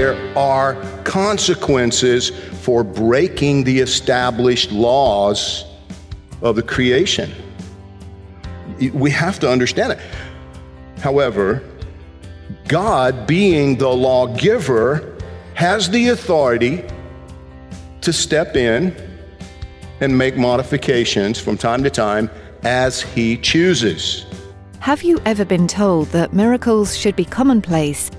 There are consequences for breaking the established laws of the creation. We have to understand it. However, God, being the lawgiver, has the authority to step in and make modifications from time to time as He chooses. Have you ever been told that miracles should be commonplace,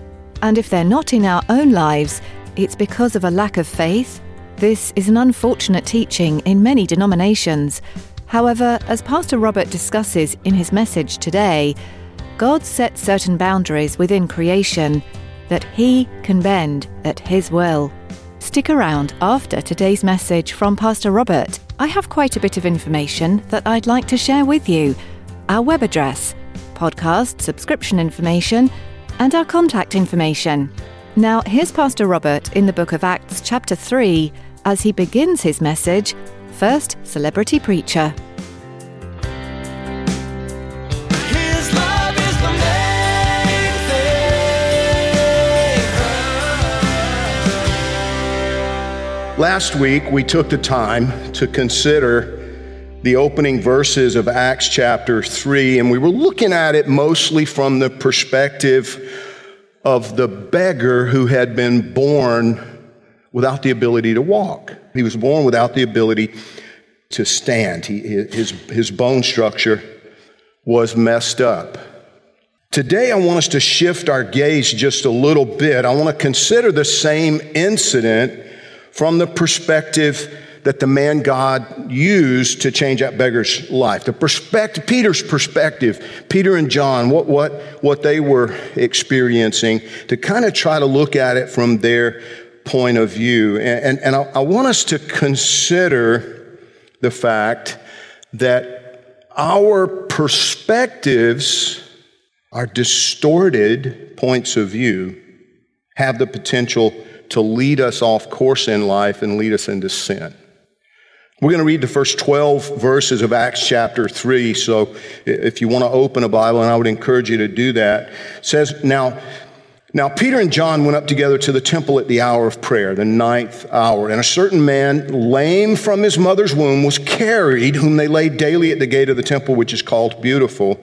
and if they're not in our own lives, it's because of a lack of faith? This is an unfortunate teaching in many denominations. However, as Pastor Robert discusses in his message today, God set certain boundaries within creation that He can bend at His will. Stick around after today's message from Pastor Robert. I have quite a bit of information that I'd like to share with you. Our web address, podcast subscription information, and our contact information. Now, here's Pastor Robert in the book of Acts, chapter 3, as he begins his message First Celebrity Preacher. His love is the main thing. Last week, we took the time to consider the opening verses of Acts chapter 3, and we were looking at it mostly from the perspective of the beggar who had been born without the ability to walk. He was born without the ability to stand. He, his, his bone structure was messed up. Today, I want us to shift our gaze just a little bit. I want to consider the same incident from the perspective that the man God used to change that beggar's life. The perspective, Peter's perspective, Peter and John, what, what, what they were experiencing, to kind of try to look at it from their point of view. And, and, and I, I want us to consider the fact that our perspectives, our distorted points of view, have the potential to lead us off course in life and lead us into sin. We're going to read the first 12 verses of Acts chapter 3. So if you want to open a Bible, and I would encourage you to do that, it says, Now, now Peter and John went up together to the temple at the hour of prayer, the ninth hour. And a certain man, lame from his mother's womb, was carried, whom they laid daily at the gate of the temple, which is called Beautiful,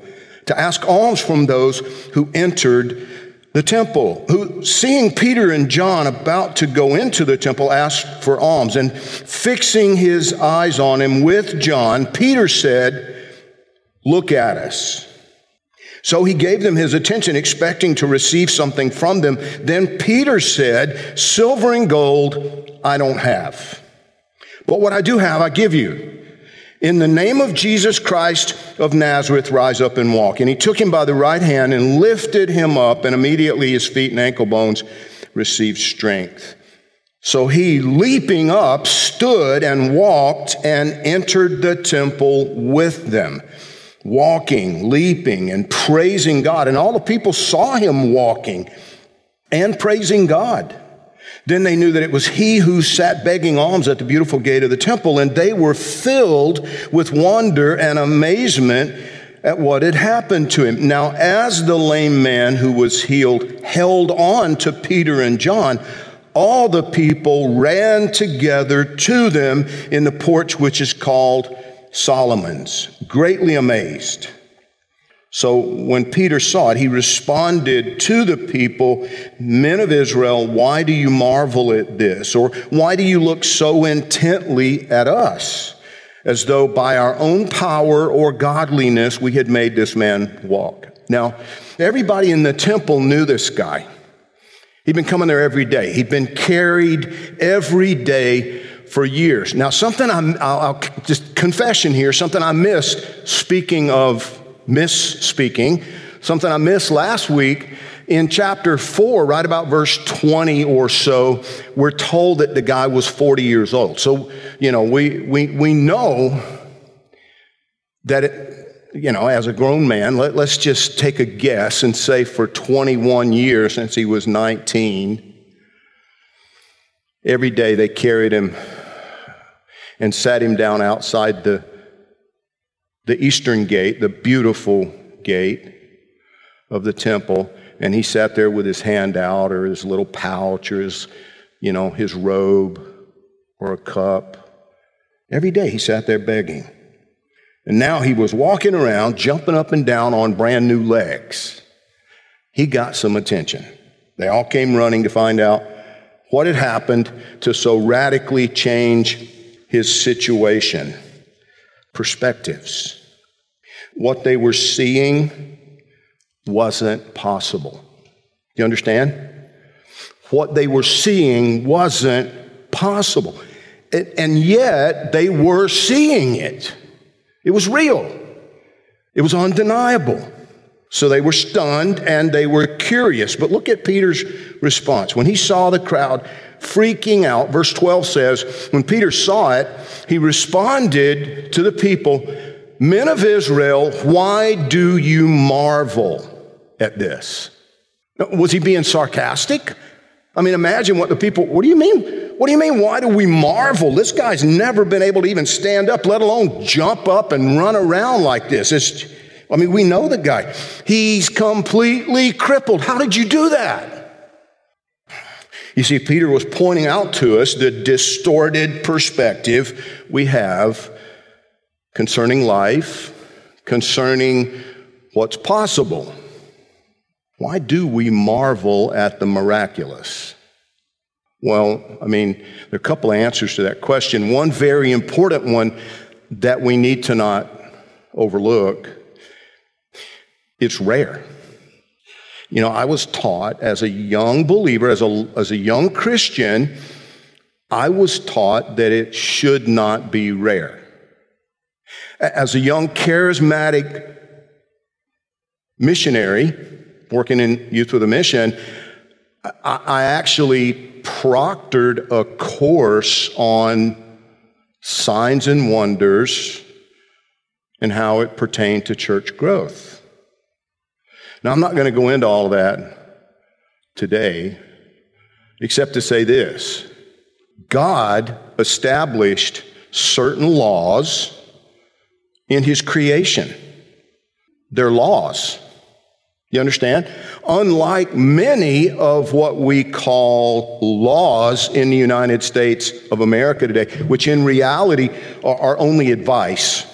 to ask alms from those who entered the temple, who, seeing Peter and John about to go into the temple, asked for alms. And fixing his eyes on him with John, Peter said, Look at us. So he gave them his attention, expecting to receive something from them. Then Peter said, Silver and gold I don't have. But what I do have, I give you. In the name of Jesus Christ of Nazareth, rise up and walk. And he took him by the right hand and lifted him up, and immediately his feet and ankle bones received strength. So he, leaping up, stood and walked and entered the temple with them, walking, leaping, and praising God. And all the people saw him walking and praising God. Then they knew that it was he who sat begging alms at the beautiful gate of the temple, and they were filled with wonder and amazement at what had happened to him. Now, as the lame man who was healed held on to Peter and John, all the people ran together to them in the porch which is called Solomon's, greatly amazed. So when Peter saw it, he responded to the people, Men of Israel, why do you marvel at this? Or why do you look so intently at us? As though by our own power or godliness we had made this man walk. Now, everybody in the temple knew this guy. He'd been coming there every day. He'd been carried every day for years. Now, something I'm, I'll, I'll just confession here, something I missed, speaking of misspeaking, something I missed last week in chapter 4, right about verse 20 or so, we're told that the guy was 40 years old. So, you know, we, we, we know that, it, you know, as a grown man, let, let's just take a guess and say for 21 years since he was 19, every day they carried him and sat him down outside the, the eastern gate, the beautiful gate of the temple. And he sat there with his hand out or his little pouch or his, you know, his robe or a cup. Every day he sat there begging. And now he was walking around, jumping up and down on brand new legs. He got some attention. They all came running to find out what had happened to so radically change his situation. Perspectives. What they were seeing wasn't possible. Do you understand? What they were seeing wasn't possible. And, and yet they were seeing it. It was real. It was undeniable. So they were stunned and they were curious. But look at Peter's response. When he saw the crowd freaking out, verse 12 says, when Peter saw it, he responded to the people, Men of Israel, why do you marvel at this? Was he being sarcastic? I mean, imagine what the people, what do you mean? What do you mean? Why do we marvel? This guy's never been able to even stand up, let alone jump up and run around like this. It's, I mean, we know the guy. He's completely crippled. How did you do that? You see, Peter was pointing out to us the distorted perspective we have concerning life, concerning what's possible. Why do we marvel at the miraculous? Well, I mean, there are a couple of answers to that question. One very important one that we need to not overlook it's rare. You know, I was taught as a young believer, as a, as a young Christian, I was taught that it should not be rare. As a young charismatic missionary working in Youth with a Mission, I, I actually proctored a course on signs and wonders and how it pertained to church growth. Now, I'm not going to go into all of that today, except to say this God established certain laws in His creation. They're laws. You understand? Unlike many of what we call laws in the United States of America today, which in reality are, are only advice.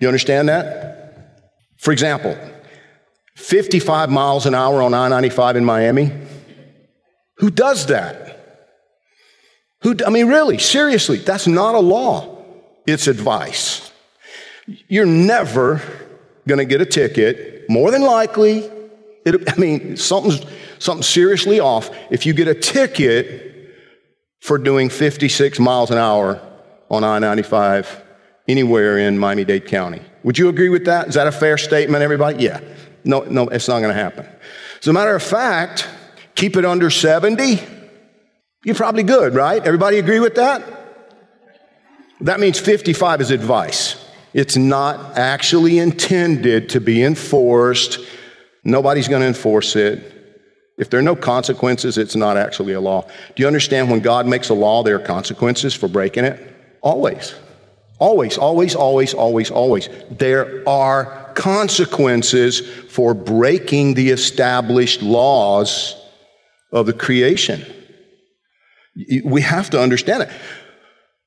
You understand that? For example, 55 miles an hour on I 95 in Miami? Who does that? Who, I mean, really, seriously, that's not a law, it's advice. You're never going to get a ticket, more than likely. It, I mean, something's, something's seriously off if you get a ticket for doing 56 miles an hour on I 95 anywhere in Miami Dade County. Would you agree with that? Is that a fair statement, everybody? Yeah. No, no, it's not going to happen. As a matter of fact, keep it under 70. You're probably good, right? Everybody agree with that? That means 55 is advice. It's not actually intended to be enforced. Nobody's going to enforce it. If there are no consequences, it's not actually a law. Do you understand when God makes a law, there are consequences for breaking it? Always. Always, always, always, always, always. There are consequences for breaking the established laws of the creation. We have to understand it.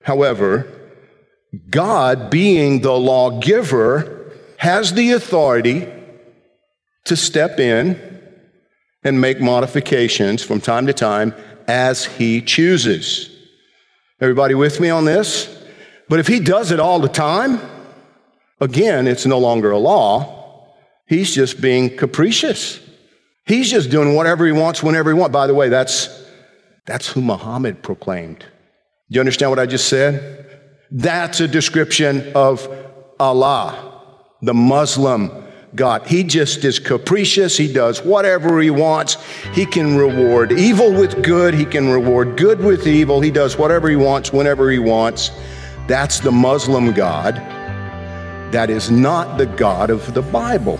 However, God, being the lawgiver, has the authority to step in and make modifications from time to time as he chooses. Everybody with me on this? But if he does it all the time, again, it's no longer a law. He's just being capricious. He's just doing whatever he wants whenever he wants. By the way, that's, that's who Muhammad proclaimed. Do you understand what I just said? That's a description of Allah, the Muslim God. He just is capricious. He does whatever he wants. He can reward evil with good. He can reward good with evil. He does whatever he wants whenever he wants. That's the Muslim God. That is not the God of the Bible.